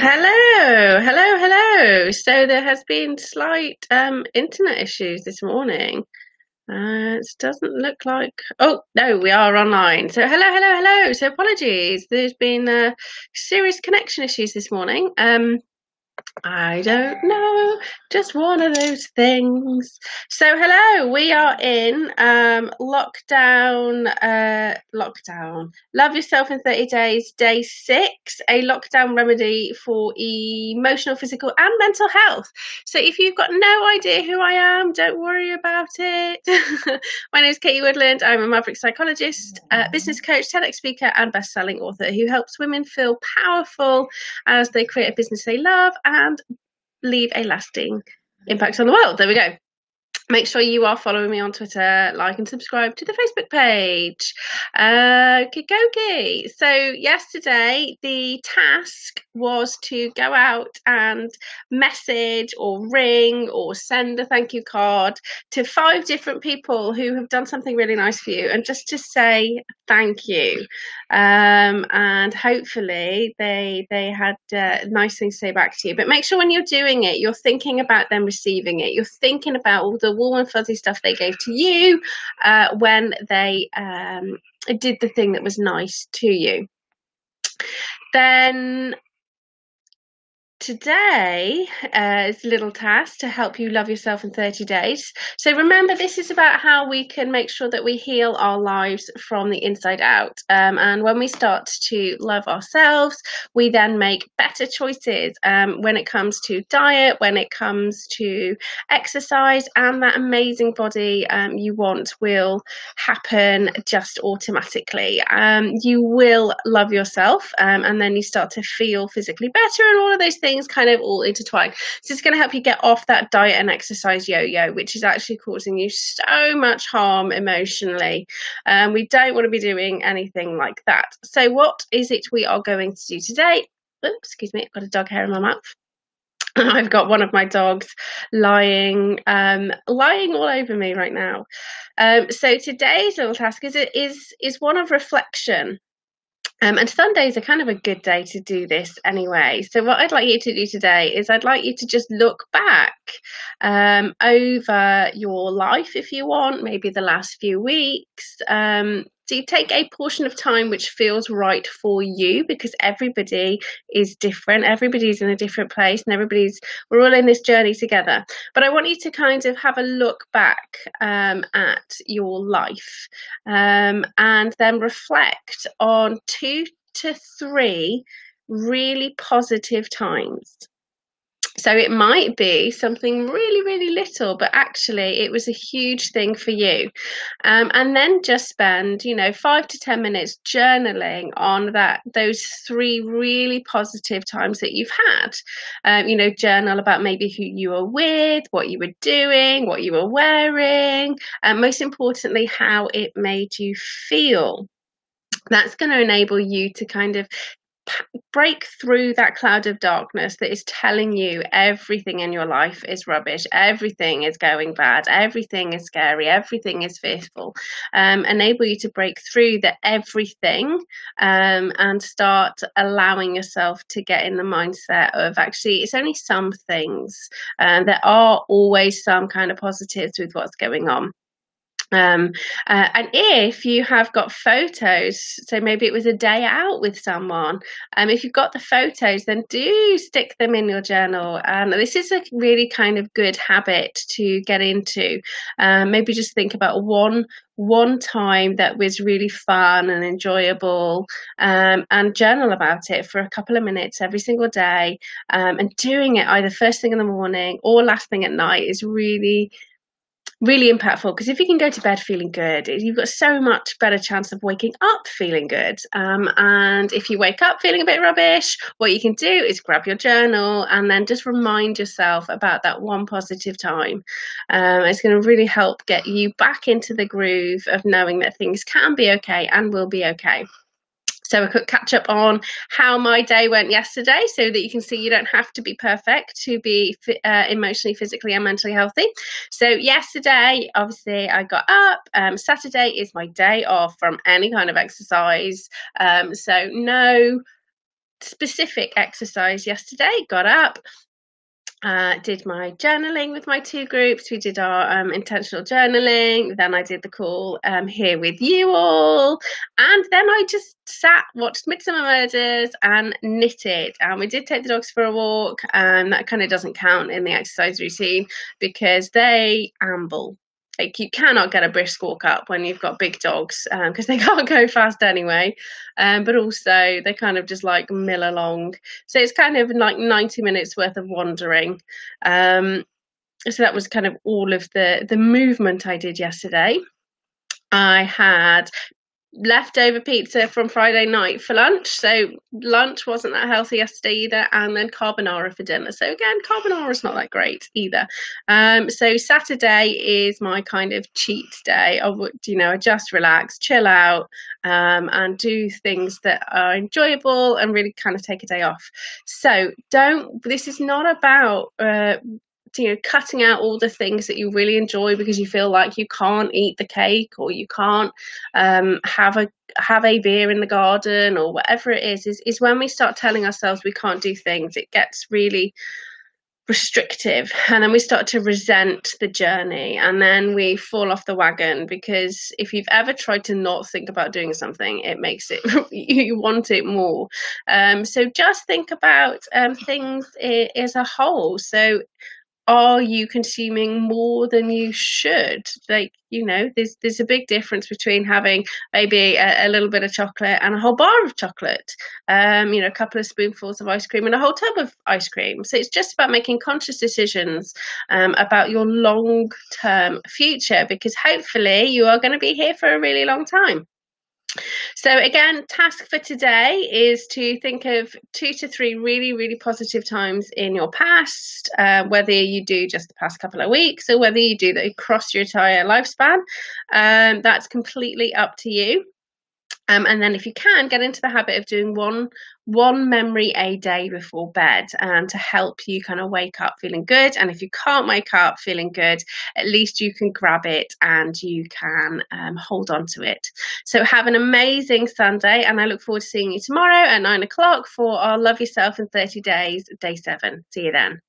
Hello, hello, hello. So there has been slight um, internet issues this morning. Uh, it doesn't look like. Oh no, we are online. So hello, hello, hello. So apologies. There's been uh, serious connection issues this morning. Um, I don't know. Just one of those things. So, hello, we are in um, lockdown. Uh, lockdown. Love yourself in 30 days, day six, a lockdown remedy for emotional, physical, and mental health. So, if you've got no idea who I am, don't worry about it. My name is Katie Woodland. I'm a maverick psychologist, uh, business coach, TEDx speaker, and best selling author who helps women feel powerful as they create a business they love and leave a lasting impact on the world. There we go. Make sure you are following me on Twitter, like and subscribe to the Facebook page. Uh, Kikoki. So, yesterday, the task was to go out and message or ring or send a thank you card to five different people who have done something really nice for you and just to say thank you um, and hopefully they they had uh, nice things to say back to you. But make sure when you're doing it, you're thinking about them receiving it. You're thinking about all the warm and fuzzy stuff they gave to you uh, when they um, did the thing that was nice to you. Then today uh, is a little task to help you love yourself in 30 days. So remember, this is about how we can make sure that we heal our lives from the inside out. Um, and when we start to love ourselves, we then make better choices um, when it comes to diet, when it comes to exercise, and that amazing body um, you want will happen just automatically. Um, you will love yourself, um, and then you start to feel physically better, and all of those things things kind of all intertwine. So it's going to help you get off that diet and exercise yo-yo, which is actually causing you so much harm emotionally. Um, we don't want to be doing anything like that. So what is it we are going to do today? Oops, excuse me, I've got a dog hair in my mouth. I've got one of my dogs lying, um, lying all over me right now. Um, so today's little task is is is one of reflection. Um, and Sundays are kind of a good day to do this anyway. So, what I'd like you to do today is I'd like you to just look back um, over your life if you want, maybe the last few weeks, um, so take a portion of time which feels right for you because everybody is different. Everybody's in a different place and everybody's, we're all in this journey together. But I want you to kind of have a look back um, at your life um, and then reflect on two to three really positive times so it might be something really, really little, but actually it was a huge thing for you. Um, and then just spend, you know, five to 10 minutes journaling on that, those three really positive times that you've had. Um, you know, journal about maybe who you were with, what you were doing, what you were wearing, and most importantly, how it made you feel that's going to enable you to kind of break through that cloud of darkness that is telling you everything in your life is rubbish, everything is going bad, everything is scary, everything is fearful. Um, enable you to break through the everything um, and start allowing yourself to get in the mindset of actually, it's only some things. Um, there are always some kind of positives with what's going on. Um, uh, and if you have got photos, so maybe it was a day out with someone, um, if you've got the photos, then do stick them in your journal. And this is a really kind of good habit to get into. Um, maybe just think about one one time that was really fun and enjoyable um, and journal about it for a couple of minutes every single day um, and doing it either first thing in the morning or last thing at night is really really impactful because if you can go to bed feeling good, you've got so much better chance of waking up feeling good. Um, and if you wake up feeling a bit rubbish, what you can do is grab your journal and then just remind yourself about that one positive time. Um, it's going to really help get you back into the groove of knowing that things can be okay and will be okay. So a quick catch up on how my day went yesterday so that you can see you don't have to be perfect to be uh, emotionally, physically, and mentally healthy. So, yesterday, obviously, I got up. Um, Saturday is my day off from any kind of exercise. Um, so, no specific exercise yesterday. Got up, uh, did my journaling with my two groups. We did our um, intentional journaling. Then I did the call um, here with you all. And then I just sat, watched Midsomer Murders, and knitted. And we did take the dogs for a walk. And that kind of doesn't count in the exercise routine because they amble like you cannot get a brisk walk up when you've got big dogs because um, they can't go fast anyway. Um, but also they kind of just like mill along. So it's kind of like 90 minutes worth of wandering. Um, so that was kind of all of the the movement i did yesterday. I had leftover pizza from Friday night for lunch. So lunch wasn't that healthy yesterday either, and then carbonara for dinner. So again, carbonara is not that great either. Um, so Saturday is my kind of cheat day. I would, you know, just relax, chill out, um, and do things that are enjoyable and really kind of take a day off. So don't. This is not about uh, you know cutting out all the things that you really enjoy because you feel like you can't eat the cake or you can't um, have a have a beer in the garden or whatever it is is is when we start telling ourselves we can't do things it gets really restrictive and then we start to resent the journey and then we fall off the wagon because if you've ever tried to not think about doing something it makes it you want it more. Um, so just think about um, things as a whole. So are you consuming more than you should? Like you know there's there's a big difference between having maybe a, a, little bit of chocolate and a whole bar of chocolate. Um you know a couple of spoonfuls of ice cream and a whole tub of ice cream. So it's just about making conscious decisions um, about your long term future because hopefully you are going to be here for a really long time so, again, task for today is to think of two to three really, really positive times in your past, uh, whether you do just the past couple of weeks or whether you do that across your entire lifespan. Um, that's completely up to you. Um, and then if you can get into the habit of doing one one memory a day before bed um, to help you kind of wake up feeling good. And if you can't wake up feeling good at least you can grab it and you can um, hold on to it. So have an amazing sunday and i look forward to seeing you tomorrow at nine o'clock for our love yourself in 30 days day seven. See you then